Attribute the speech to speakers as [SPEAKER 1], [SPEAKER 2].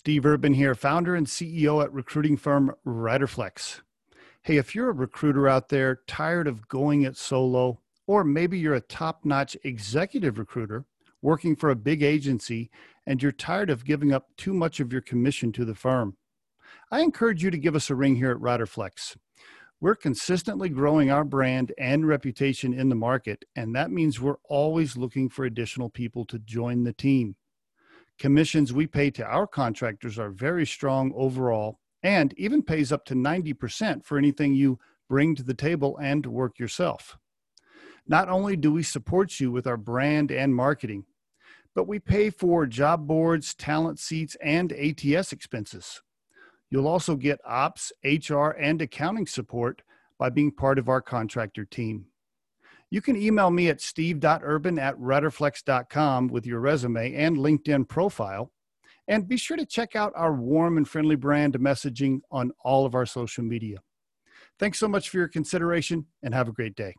[SPEAKER 1] Steve Urban here, founder and CEO at recruiting firm Riderflex. Hey, if you're a recruiter out there tired of going it solo, or maybe you're a top notch executive recruiter working for a big agency and you're tired of giving up too much of your commission to the firm, I encourage you to give us a ring here at Riderflex. We're consistently growing our brand and reputation in the market, and that means we're always looking for additional people to join the team commissions we pay to our contractors are very strong overall and even pays up to 90% for anything you bring to the table and work yourself. Not only do we support you with our brand and marketing, but we pay for job boards, talent seats, and ATS expenses. You'll also get ops, HR, and accounting support by being part of our contractor team. You can email me at steve.urban at riderflex.com with your resume and LinkedIn profile. And be sure to check out our warm and friendly brand messaging on all of our social media. Thanks so much for your consideration and have a great day.